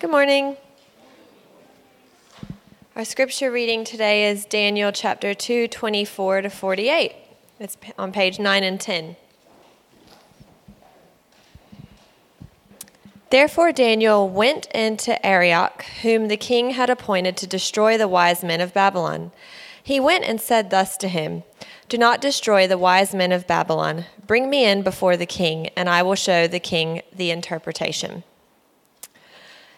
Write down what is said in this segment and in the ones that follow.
Good morning. Our scripture reading today is Daniel chapter 2, 24 to 48. It's on page 9 and 10. Therefore Daniel went into Arioch, whom the king had appointed to destroy the wise men of Babylon. He went and said thus to him Do not destroy the wise men of Babylon. Bring me in before the king, and I will show the king the interpretation.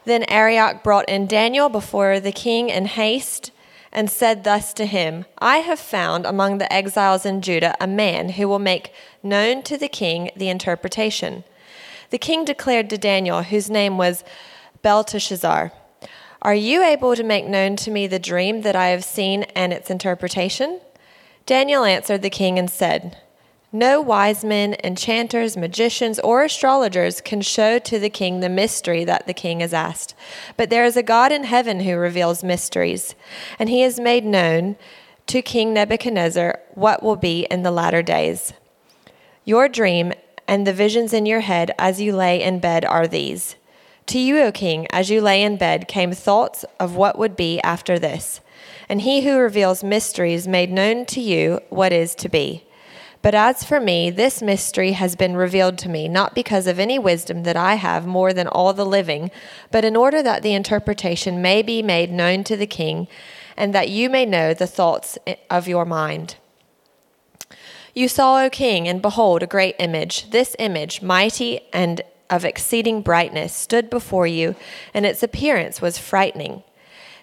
Then Arioch brought in Daniel before the king in haste and said thus to him I have found among the exiles in Judah a man who will make known to the king the interpretation. The king declared to Daniel, whose name was Belteshazzar, Are you able to make known to me the dream that I have seen and its interpretation? Daniel answered the king and said, no wise men, enchanters, magicians, or astrologers can show to the king the mystery that the king has asked. But there is a God in heaven who reveals mysteries, and he has made known to King Nebuchadnezzar what will be in the latter days. Your dream and the visions in your head as you lay in bed are these. To you, O king, as you lay in bed, came thoughts of what would be after this. And he who reveals mysteries made known to you what is to be. But as for me, this mystery has been revealed to me, not because of any wisdom that I have more than all the living, but in order that the interpretation may be made known to the king, and that you may know the thoughts of your mind. You saw, O king, and behold, a great image. This image, mighty and of exceeding brightness, stood before you, and its appearance was frightening.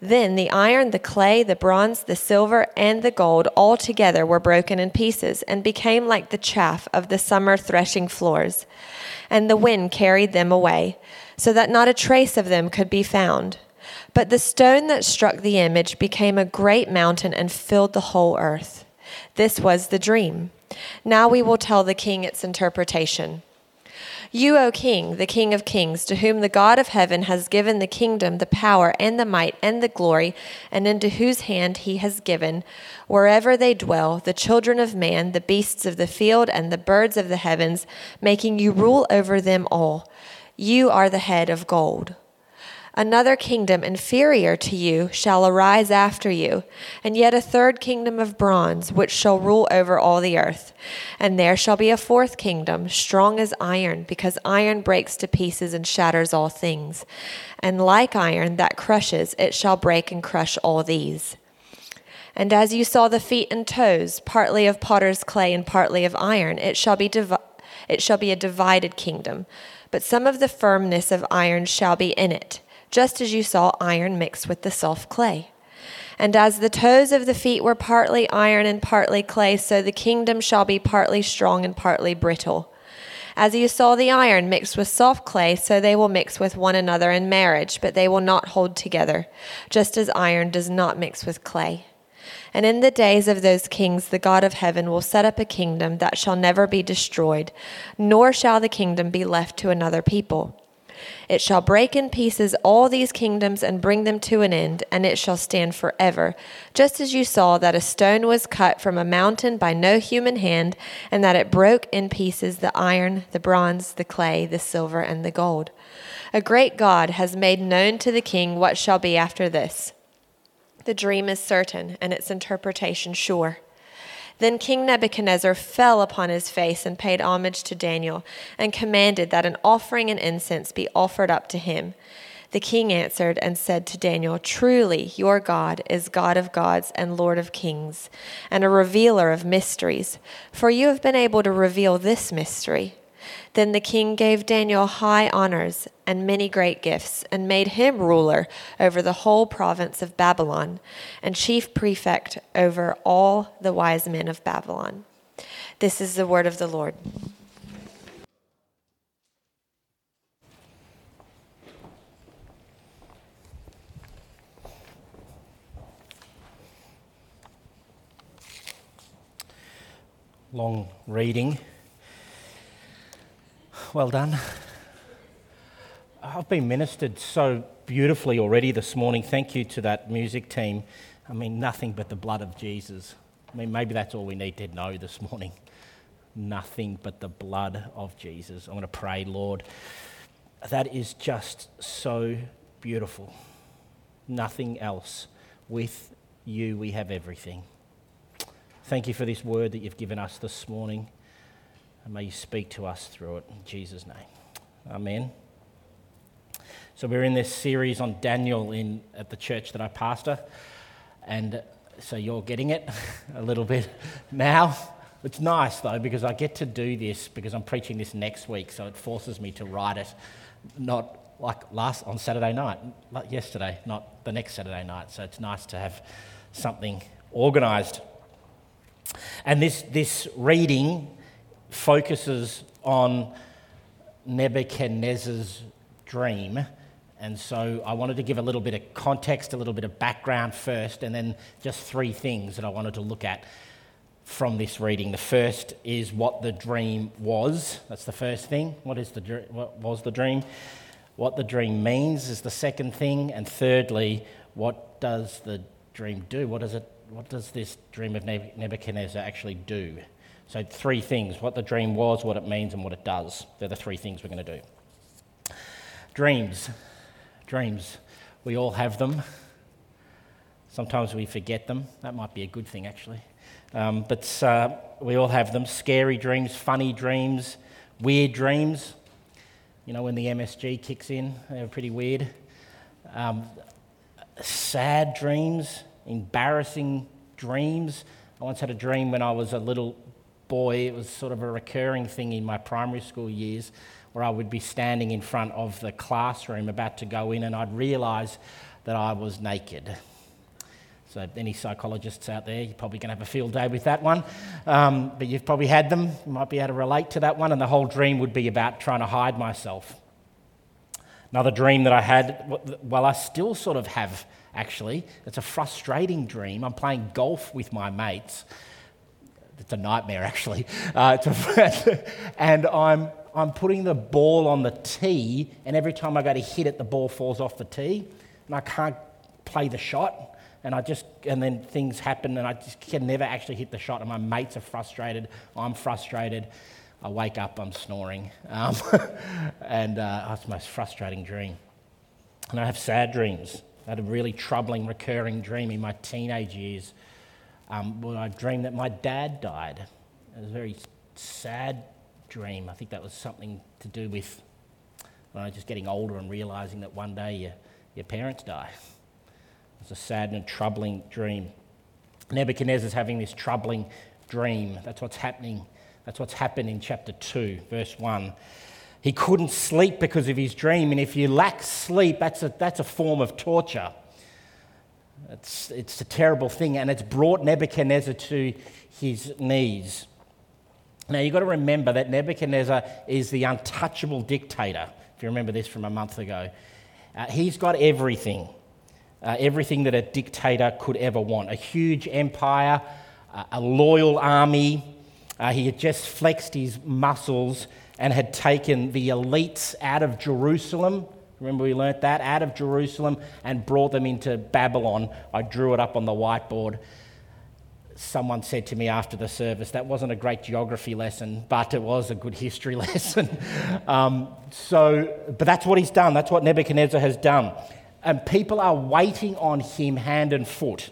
Then the iron, the clay, the bronze, the silver, and the gold all together were broken in pieces and became like the chaff of the summer threshing floors. And the wind carried them away, so that not a trace of them could be found. But the stone that struck the image became a great mountain and filled the whole earth. This was the dream. Now we will tell the king its interpretation. You, O King, the King of kings, to whom the God of heaven has given the kingdom, the power, and the might, and the glory, and into whose hand he has given, wherever they dwell, the children of man, the beasts of the field, and the birds of the heavens, making you rule over them all. You are the head of gold. Another kingdom inferior to you shall arise after you, and yet a third kingdom of bronze, which shall rule over all the earth. And there shall be a fourth kingdom, strong as iron, because iron breaks to pieces and shatters all things. And like iron that crushes, it shall break and crush all these. And as you saw the feet and toes, partly of potter's clay and partly of iron, it shall be it shall be a divided kingdom. But some of the firmness of iron shall be in it just as you saw iron mixed with the soft clay. And as the toes of the feet were partly iron and partly clay, so the kingdom shall be partly strong and partly brittle. As you saw the iron mixed with soft clay, so they will mix with one another in marriage, but they will not hold together, just as iron does not mix with clay. And in the days of those kings, the God of heaven will set up a kingdom that shall never be destroyed, nor shall the kingdom be left to another people. It shall break in pieces all these kingdoms and bring them to an end, and it shall stand forever. Just as you saw that a stone was cut from a mountain by no human hand, and that it broke in pieces the iron, the bronze, the clay, the silver, and the gold. A great God has made known to the king what shall be after this. The dream is certain, and its interpretation sure. Then King Nebuchadnezzar fell upon his face and paid homage to Daniel, and commanded that an offering and incense be offered up to him. The king answered and said to Daniel, Truly, your God is God of gods and Lord of kings, and a revealer of mysteries, for you have been able to reveal this mystery. Then the king gave Daniel high honors and many great gifts, and made him ruler over the whole province of Babylon, and chief prefect over all the wise men of Babylon. This is the word of the Lord. Long reading. Well done. I've been ministered so beautifully already this morning. Thank you to that music team. I mean, nothing but the blood of Jesus. I mean, maybe that's all we need to know this morning. Nothing but the blood of Jesus. I want to pray, Lord. That is just so beautiful. Nothing else. With you, we have everything. Thank you for this word that you've given us this morning. And may you speak to us through it. In Jesus' name. Amen. So we're in this series on Daniel in, at the church that I pastor. And so you're getting it a little bit now. It's nice though because I get to do this because I'm preaching this next week, so it forces me to write it, not like last on Saturday night, like yesterday, not the next Saturday night. So it's nice to have something organised. And this this reading focuses on Nebuchadnezzar's dream and so I wanted to give a little bit of context, a little bit of background first, and then just three things that I wanted to look at from this reading. The first is what the dream was. That's the first thing. What, is the, what was the dream? What the dream means is the second thing. And thirdly, what does the dream do? What does, it, what does this dream of Nebuchadnezzar actually do? So, three things what the dream was, what it means, and what it does. They're the three things we're going to do. Dreams. Dreams, we all have them. Sometimes we forget them. That might be a good thing, actually. Um, but uh, we all have them scary dreams, funny dreams, weird dreams. You know, when the MSG kicks in, they're pretty weird. Um, sad dreams, embarrassing dreams. I once had a dream when I was a little boy. It was sort of a recurring thing in my primary school years where I would be standing in front of the classroom about to go in and I'd realise that I was naked. So, any psychologists out there, you're probably going to have a field day with that one. Um, but you've probably had them. You might be able to relate to that one. And the whole dream would be about trying to hide myself. Another dream that I had, well, I still sort of have actually. It's a frustrating dream. I'm playing golf with my mates. It's a nightmare, actually. Uh, and I'm I'm putting the ball on the tee, and every time I go to hit it, the ball falls off the tee, and I can't play the shot. And I just, and then things happen, and I just can never actually hit the shot. And my mates are frustrated. I'm frustrated. I wake up, I'm snoring. Um, and uh, it's the most frustrating dream. And I have sad dreams. I had a really troubling, recurring dream in my teenage years um, I dreamed that my dad died. It was a very sad dream. I think that was something to do with just getting older and realizing that one day your, your parents die. It was a sad and troubling dream. Nebuchadnezzar's having this troubling dream. That's what's happening. That's what's happened in chapter 2, verse 1. He couldn't sleep because of his dream, and if you lack sleep, that's a, that's a form of torture. It's, it's a terrible thing, and it's brought Nebuchadnezzar to his knees. Now, you've got to remember that Nebuchadnezzar is the untouchable dictator, if you remember this from a month ago. Uh, he's got everything, uh, everything that a dictator could ever want a huge empire, uh, a loyal army. Uh, he had just flexed his muscles and had taken the elites out of Jerusalem. Remember, we learnt that? Out of Jerusalem and brought them into Babylon. I drew it up on the whiteboard someone said to me after the service, that wasn't a great geography lesson, but it was a good history lesson. um, so, but that's what he's done. That's what Nebuchadnezzar has done. And people are waiting on him hand and foot.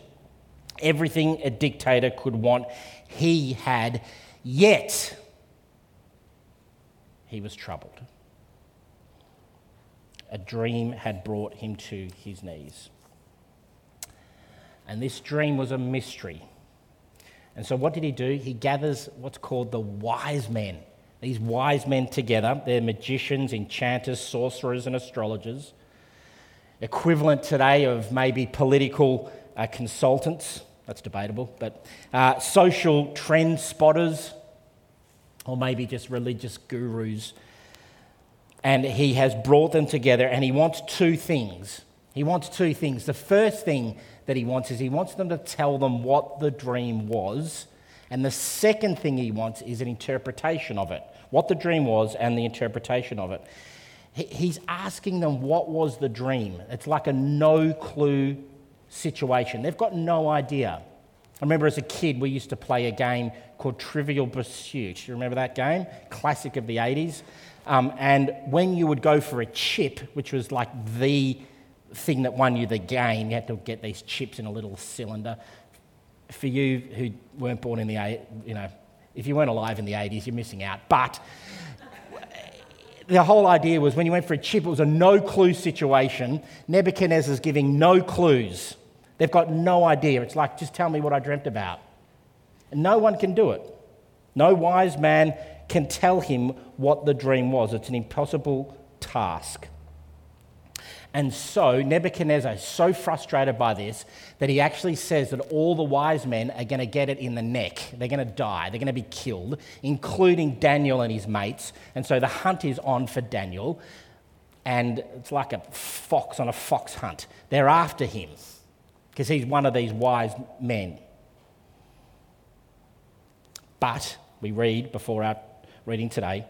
Everything a dictator could want, he had, yet he was troubled. A dream had brought him to his knees. And this dream was a mystery. And so, what did he do? He gathers what's called the wise men. These wise men together, they're magicians, enchanters, sorcerers, and astrologers. Equivalent today of maybe political uh, consultants. That's debatable, but uh, social trend spotters, or maybe just religious gurus. And he has brought them together, and he wants two things. He wants two things. The first thing that he wants is he wants them to tell them what the dream was And the second thing he wants is an interpretation of it what the dream was and the interpretation of it. He's asking them what was the dream. It's like a no clue situation. They've got no idea. I remember as a kid, we used to play a game called Trivial Pursuit. You remember that game? Classic of the 80s. Um, and when you would go for a chip, which was like the thing that won you the game, you had to get these chips in a little cylinder. For you who weren't born in the, you know, if you weren't alive in the 80s, you're missing out. But the whole idea was when you went for a chip, it was a no clue situation. Nebuchadnezzar's giving no clues. They've got no idea. It's like, just tell me what I dreamt about. And no one can do it. No wise man can tell him what the dream was. It's an impossible task. And so Nebuchadnezzar is so frustrated by this that he actually says that all the wise men are going to get it in the neck. They're going to die. They're going to be killed, including Daniel and his mates. And so the hunt is on for Daniel. And it's like a fox on a fox hunt. They're after him because he's one of these wise men. But we read before our reading today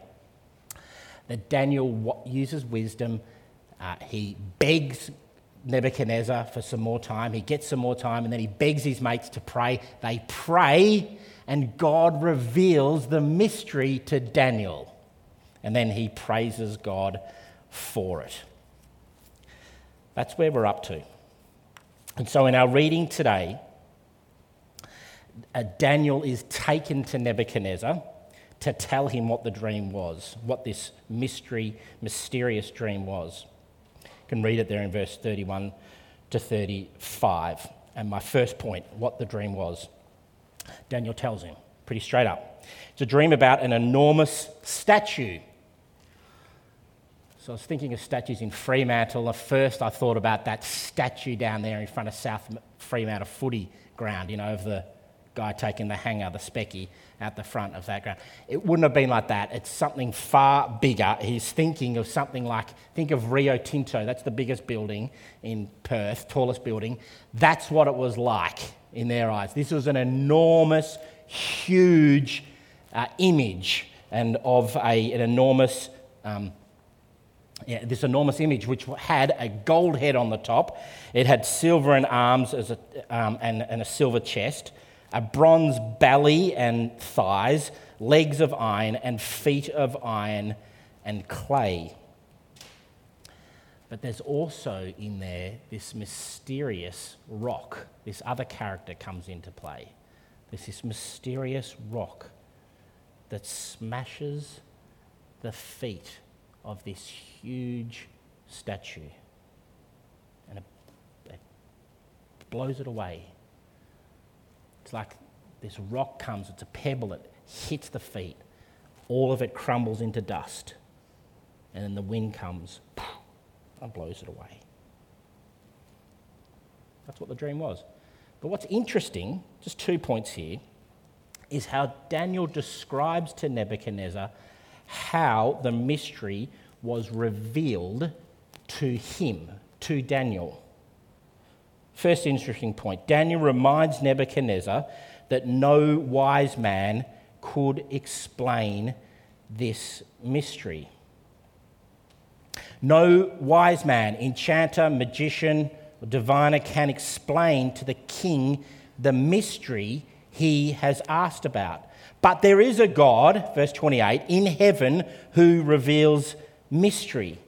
that Daniel uses wisdom. Uh, he begs Nebuchadnezzar for some more time. He gets some more time and then he begs his mates to pray. They pray and God reveals the mystery to Daniel. And then he praises God for it. That's where we're up to. And so in our reading today, uh, Daniel is taken to Nebuchadnezzar to tell him what the dream was, what this mystery, mysterious dream was. You can read it there in verse 31 to 35. And my first point, what the dream was. Daniel tells him pretty straight up. It's a dream about an enormous statue so I was thinking of statues in Fremantle. At first, I thought about that statue down there in front of South Fremantle footy ground, you know, of the guy taking the hanger, the specky, out the front of that ground. It wouldn't have been like that. It's something far bigger. He's thinking of something like, think of Rio Tinto. That's the biggest building in Perth, tallest building. That's what it was like in their eyes. This was an enormous, huge uh, image and of a, an enormous um, yeah, this enormous image, which had a gold head on the top. It had silver and arms as a, um, and, and a silver chest, a bronze belly and thighs, legs of iron, and feet of iron and clay. But there's also in there this mysterious rock. This other character comes into play. There's this mysterious rock that smashes the feet of this huge statue. And it, blows it away. It's like this rock comes, it's a pebble, it hits the feet. All of it crumbles into dust. And then the wind comes and blows it away. That's what the dream was. But what's interesting, just two points here, is how Daniel describes to Nebuchadnezzar how the mystery was revealed to him, to Daniel. First interesting point Daniel reminds Nebuchadnezzar that no wise man could explain this mystery. No wise man, enchanter, magician, or diviner can explain to the king the mystery he has asked about. But there is a God, verse 28, in heaven who reveals mystery.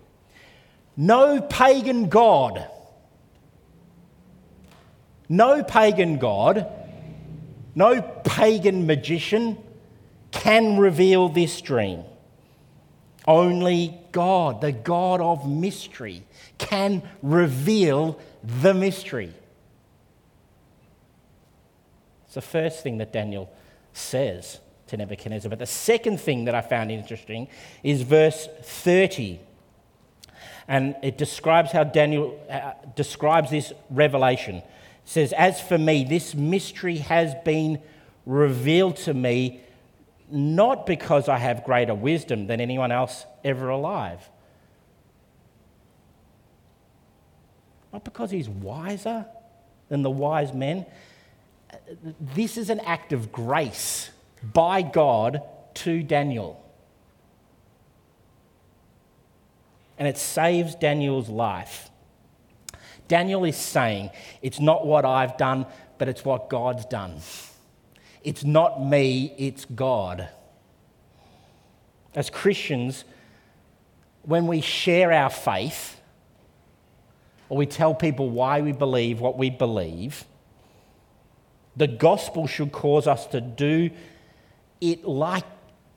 No pagan God, no pagan God, no pagan magician can reveal this dream. Only God, the God of mystery, can reveal the mystery. It's the first thing that Daniel says to Nebuchadnezzar. But the second thing that I found interesting is verse 30. And it describes how Daniel uh, describes this revelation. Says, As for me, this mystery has been revealed to me not because I have greater wisdom than anyone else ever alive. Not because he's wiser than the wise men, this is an act of grace by God to Daniel. And it saves Daniel's life. Daniel is saying, It's not what I've done, but it's what God's done. It's not me, it's God. As Christians, when we share our faith, or we tell people why we believe what we believe, the gospel should cause us to do it like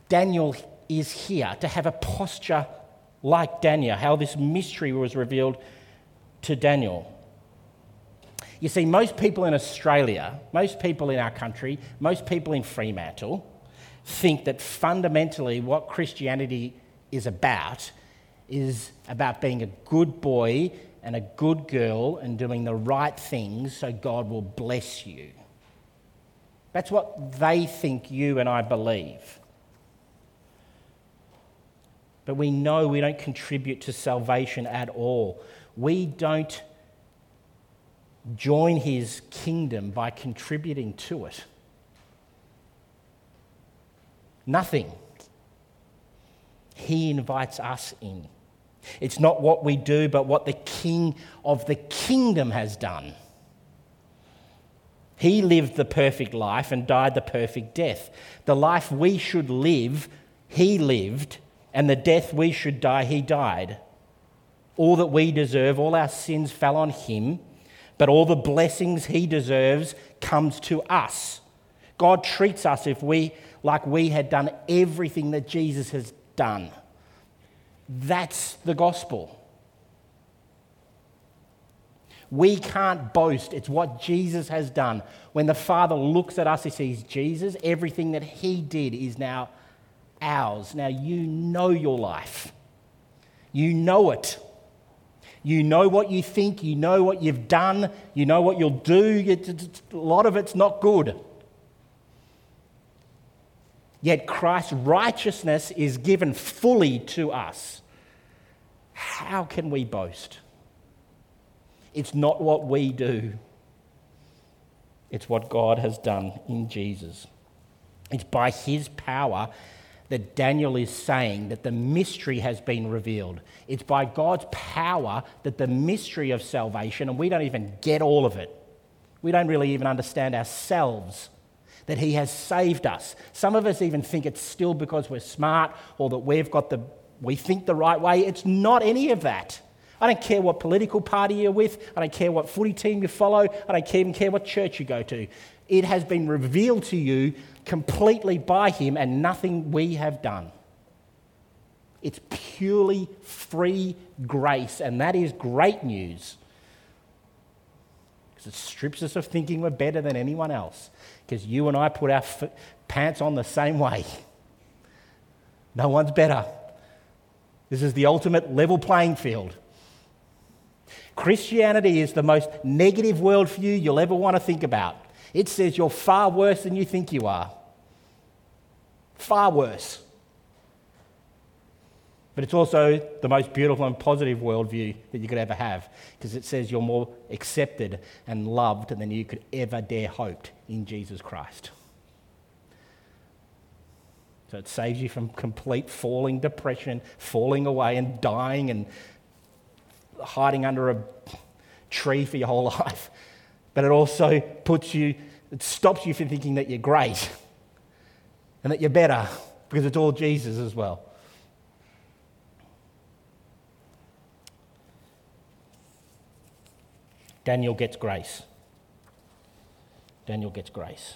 Daniel is here, to have a posture like Daniel, how this mystery was revealed to Daniel. You see, most people in Australia, most people in our country, most people in Fremantle think that fundamentally what Christianity is about is about being a good boy and a good girl and doing the right things so God will bless you. That's what they think you and I believe. But we know we don't contribute to salvation at all. We don't join his kingdom by contributing to it. Nothing. He invites us in. It's not what we do, but what the king of the kingdom has done. He lived the perfect life and died the perfect death. The life we should live, he lived, and the death we should die, he died. All that we deserve, all our sins fell on him, but all the blessings he deserves comes to us. God treats us if we like we had done everything that Jesus has done. That's the gospel. We can't boast. It's what Jesus has done. When the Father looks at us, he sees Jesus. Everything that he did is now ours. Now you know your life. You know it. You know what you think. You know what you've done. You know what you'll do. A lot of it's not good. Yet Christ's righteousness is given fully to us. How can we boast? It's not what we do, it's what God has done in Jesus. It's by his power that Daniel is saying that the mystery has been revealed. It's by God's power that the mystery of salvation, and we don't even get all of it, we don't really even understand ourselves that He has saved us. Some of us even think it's still because we're smart or that we've got the, we think the right way. It's not any of that. I don't care what political party you're with. I don't care what footy team you follow. I don't even care what church you go to. It has been revealed to you completely by Him and nothing we have done. It's purely free grace, and that is great news. Because it strips us of thinking we're better than anyone else. Because you and I put our f- pants on the same way. No one's better. This is the ultimate level playing field. Christianity is the most negative worldview you'll ever want to think about. It says you're far worse than you think you are. Far worse. But it's also the most beautiful and positive worldview that you could ever have because it says you're more accepted and loved than you could ever dare hope in Jesus Christ. So it saves you from complete falling depression, falling away and dying and hiding under a tree for your whole life. But it also puts you, it stops you from thinking that you're great and that you're better because it's all Jesus as well. Daniel gets grace. Daniel gets grace.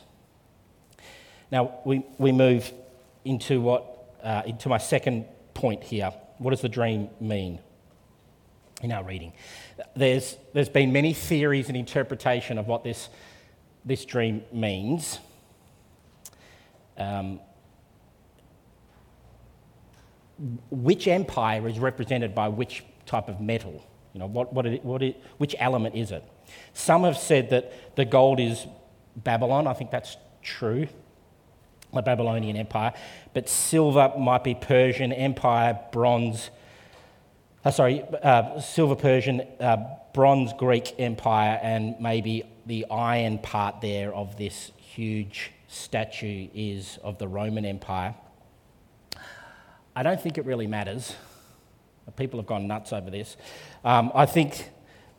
Now we, we move into what uh, into my second point here. What does the dream mean? In our reading. There's, there's been many theories and interpretation of what this, this dream means. Um, which empire is represented by which type of metal? You know, what, what, it, what it, which element is it? Some have said that the gold is Babylon. I think that's true, the Babylonian Empire. But silver might be Persian Empire, bronze uh, sorry, uh, Silver Persian, uh, Bronze Greek Empire, and maybe the iron part there of this huge statue is of the Roman Empire. I don't think it really matters. People have gone nuts over this. Um, I think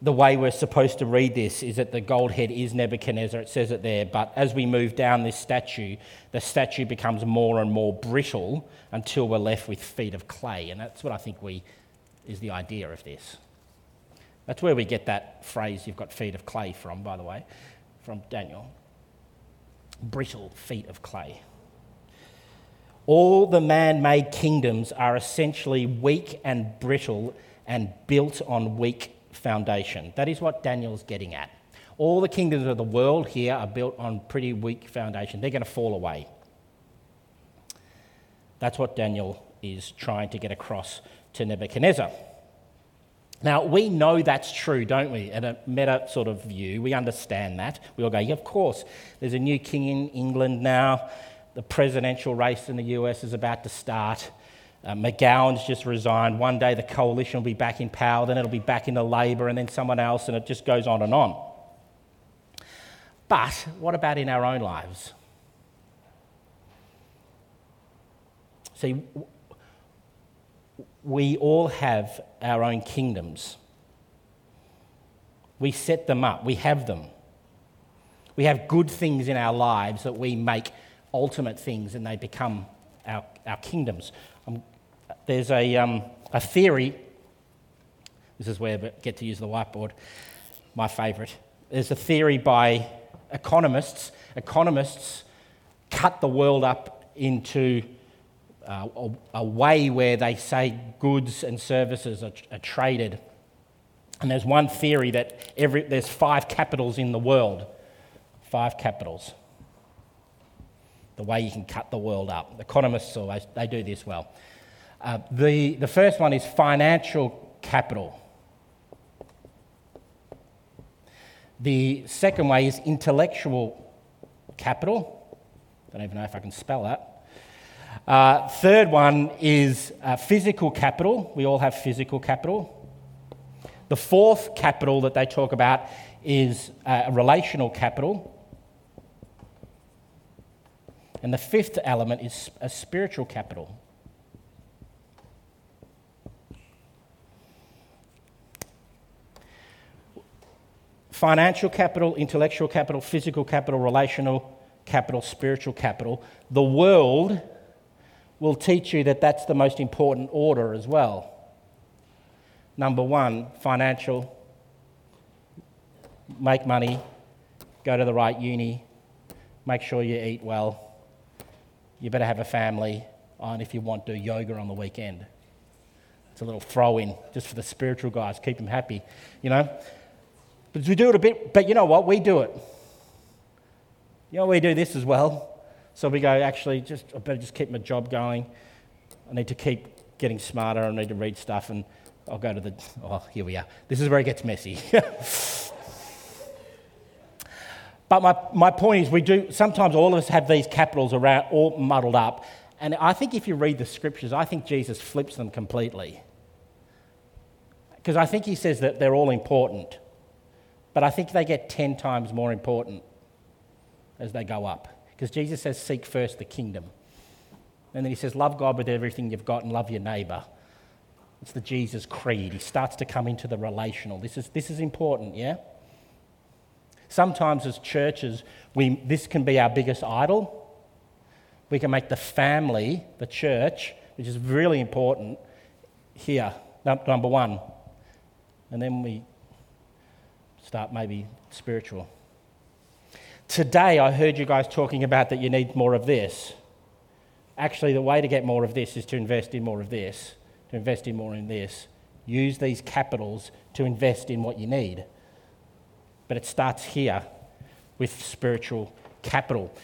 the way we're supposed to read this is that the gold head is Nebuchadnezzar, it says it there, but as we move down this statue, the statue becomes more and more brittle until we're left with feet of clay. And that's what I think we, is the idea of this. That's where we get that phrase, you've got feet of clay from, by the way, from Daniel. Brittle feet of clay. All the man made kingdoms are essentially weak and brittle and built on weak foundation. That is what Daniel's getting at. All the kingdoms of the world here are built on pretty weak foundation. They're going to fall away. That's what Daniel is trying to get across to Nebuchadnezzar. Now, we know that's true, don't we? At a meta sort of view, we understand that. We all go, yeah, of course, there's a new king in England now. The presidential race in the US is about to start. Uh, McGowan's just resigned. One day the coalition will be back in power, then it'll be back into Labor, and then someone else, and it just goes on and on. But what about in our own lives? See, we all have our own kingdoms. We set them up, we have them. We have good things in our lives that we make ultimate things and they become our, our kingdoms. Um, there's a, um, a theory, this is where I get to use the whiteboard, my favourite. There's a theory by economists. Economists cut the world up into uh, a, a, way where they say goods and services are, are traded. And there's one theory that every, there's five capitals in the world. Five capitals. The way you can cut the world up. Economists always they do this well. Uh, the, the first one is financial capital. The second way is intellectual capital. Don't even know if I can spell that. Uh, third one is uh, physical capital. We all have physical capital. The fourth capital that they talk about is uh, relational capital. And the fifth element is a spiritual capital. financial capital, intellectual capital, physical capital, relational capital, spiritual capital. The world will teach you that that's the most important order as well. Number one, financial, make money, go to the right uni, make sure you eat well, you better have a family, oh, and if you want, do yoga on the weekend. It's a little throw in just for the spiritual guys, keep them happy, you know. But we do it a bit, but you know what? We do it. You know, we do this as well. So we go, actually, just I better just keep my job going. I need to keep getting smarter. I need to read stuff, and I'll go to the. Oh, here we are. This is where it gets messy. but my, my point is, we do sometimes all of us have these capitals around all muddled up, and I think if you read the scriptures, I think Jesus flips them completely. Because I think he says that they're all important. But I think they get 10 times more important as they go up. Because Jesus says, Seek first the kingdom. And then he says, Love God with everything you've got and love your neighbour. It's the Jesus creed. He starts to come into the relational. This is, this is important, yeah? Sometimes as churches, we, this can be our biggest idol. We can make the family, the church, which is really important, here, number one. And then we start maybe spiritual. Today, I heard you guys talking about that you need more of this. Actually, the way to get more of this is to invest in more of this, to invest in more in this. Use these capitals to invest in what you need. But it starts here with spiritual capital.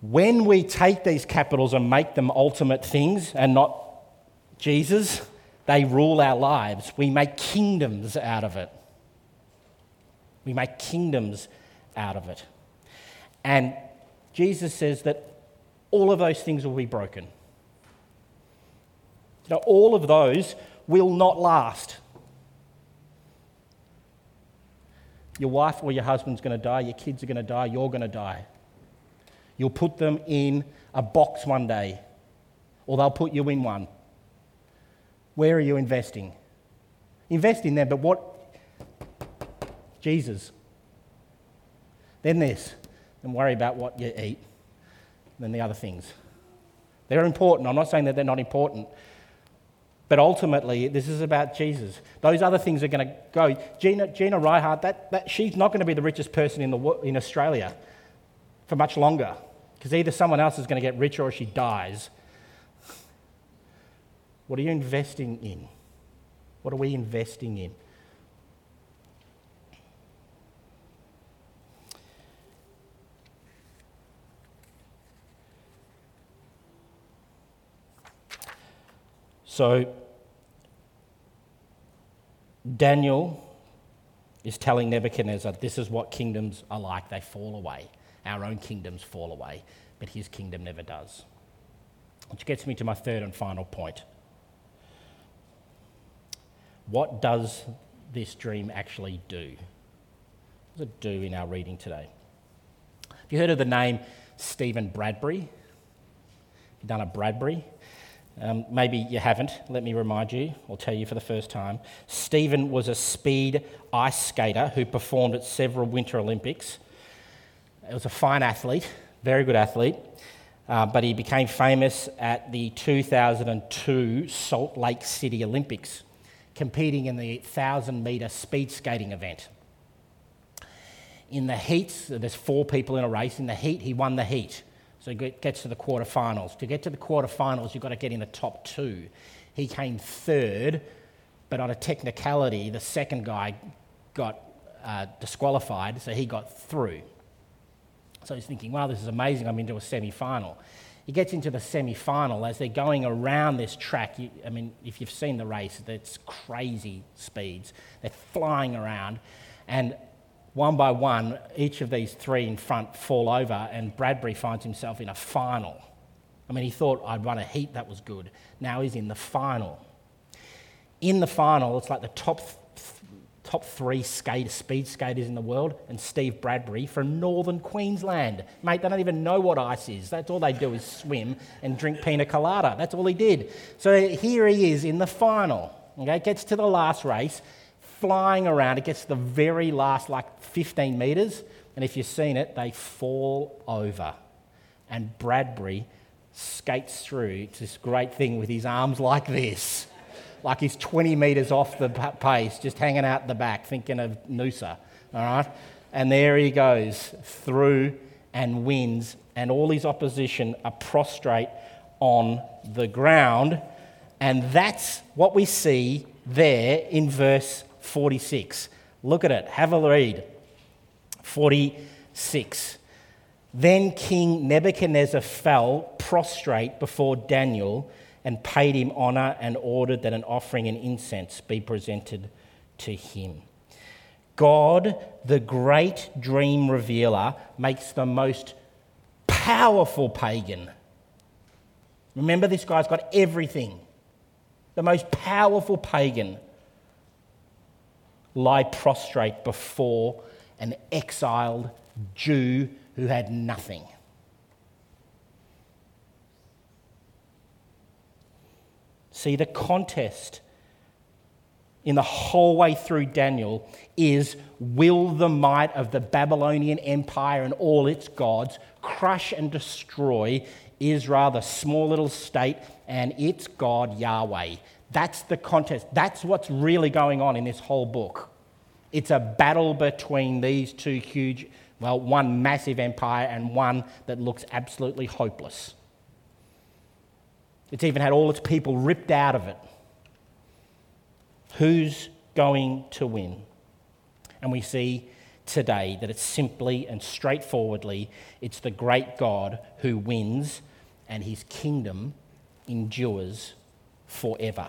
When we take these capitals and make them ultimate things and not Jesus, they rule our lives. We make kingdoms out of it. We make kingdoms out of it. And Jesus says that all of those things will be broken. Now, all of those will not last. Your wife or your husband's going to die, your kids are going to die, you're going to die. You'll put them in a box one day, or they'll put you in one. Where are you investing? Invest in them, but what? Jesus. Then this. And worry about what you eat. than the other things. They're important. I'm not saying that they're not important. But ultimately, this is about Jesus. Those other things are going to go. Gina, Gina Rinehart, that, that, she's not going to be the richest person in, the, in Australia for much longer because either someone else is going to get richer or she dies. What are you investing in? What are we investing in? So, Daniel is telling Nebuchadnezzar, this is what kingdoms are like. They fall away. Our own kingdoms fall away, but his kingdom never does. Which gets me to my third and final point. What does this dream actually do? What does it do in our reading today? Have you heard of the name Stephen Bradbury? Have you done a Bradbury? Um, maybe you haven't. Let me remind you, or tell you for the first time. Stephen was a speed ice skater who performed at several Winter Olympics. He was a fine athlete, very good athlete, uh, but he became famous at the 2002 Salt Lake City Olympics, competing in the 1,000 metre speed skating event. In the heats, there's four people in a race. In the heat, he won the heat. So he gets to the quarterfinals. To get to the quarterfinals, you've got to get in the top two. He came third, but on a technicality, the second guy got uh, disqualified, so he got through. So he's thinking, wow, this is amazing, I'm into a semi final. He gets into the semi final as they're going around this track. You, I mean, if you've seen the race, it's crazy speeds. They're flying around, and one by one, each of these three in front fall over, and Bradbury finds himself in a final. I mean, he thought I'd run a heat, that was good. Now he's in the final. In the final, it's like the top, top three skate, speed skaters in the world, and Steve Bradbury from northern Queensland. Mate, they don't even know what ice is. That's all they do is swim and drink pina colada. That's all he did. So here he is in the final. Okay, gets to the last race flying around. It gets to the very last, like 15 metres, and if you've seen it, they fall over. And Bradbury skates through. It's this great thing with his arms like this, like he's 20 metres off the pace, just hanging out the back, thinking of Noosa. All right? And there he goes through and wins, and all his opposition are prostrate on the ground. And that's what we see there in verse 46. Look at it, have a read. 46. Then King Nebuchadnezzar fell prostrate before Daniel and paid him honor and ordered that an offering and incense be presented to him. God, the great dream revealer, makes the most powerful pagan. Remember, this guy's got everything. The most powerful pagan lie prostrate before an exiled Jew who had nothing. See, the contest in the whole way through Daniel is will the might of the Babylonian Empire and all its gods crush and destroy Israel, the small little state, and its God Yahweh? That's the contest. That's what's really going on in this whole book. It's a battle between these two huge, well, one massive empire and one that looks absolutely hopeless. It's even had all its people ripped out of it. Who's going to win? And we see today that it's simply and straightforwardly it's the great God who wins and his kingdom endures forever.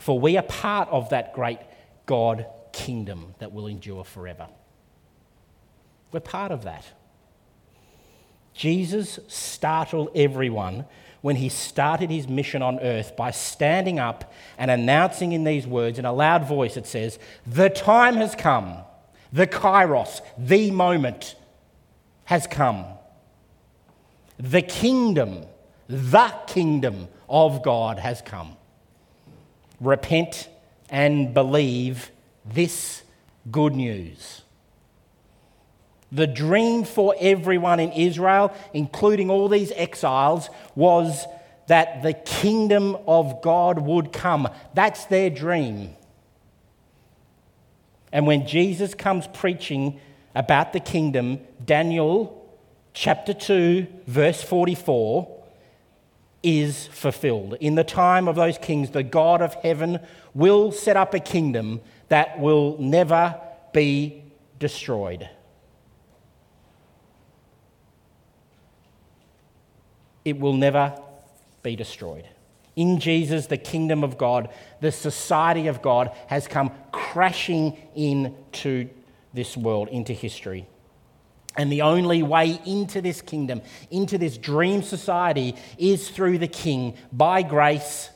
For we are part of that great God kingdom that will endure forever. We're part of that. Jesus startled everyone when he started his mission on earth by standing up and announcing in these words in a loud voice it says, The time has come, the kairos, the moment has come. The kingdom, the kingdom of God has come. Repent and believe this good news. The dream for everyone in Israel, including all these exiles, was that the kingdom of God would come. That's their dream. And when Jesus comes preaching about the kingdom, Daniel chapter 2, verse 44, is fulfilled. In the time of those kings, the God of heaven will set up a kingdom that will never be destroyed. it will never be destroyed. In Jesus, the kingdom of God, the society of God has come crashing into this world, into history. And the only way into this kingdom, into this dream society, is through the King by grace,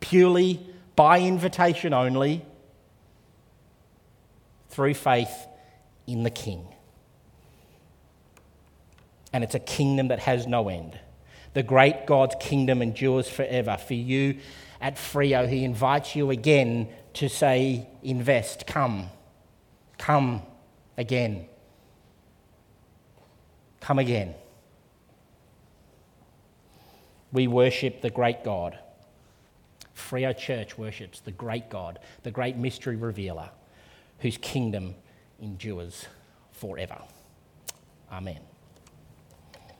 purely by invitation only, through faith in the King and it's a kingdom that has no end. The great God's kingdom endures forever. For you at Freo, He invites you again to say, invest, come, come again. Come again. We worship the great God. Freo Church worships the great God, the great mystery revealer, whose kingdom endures forever. Amen.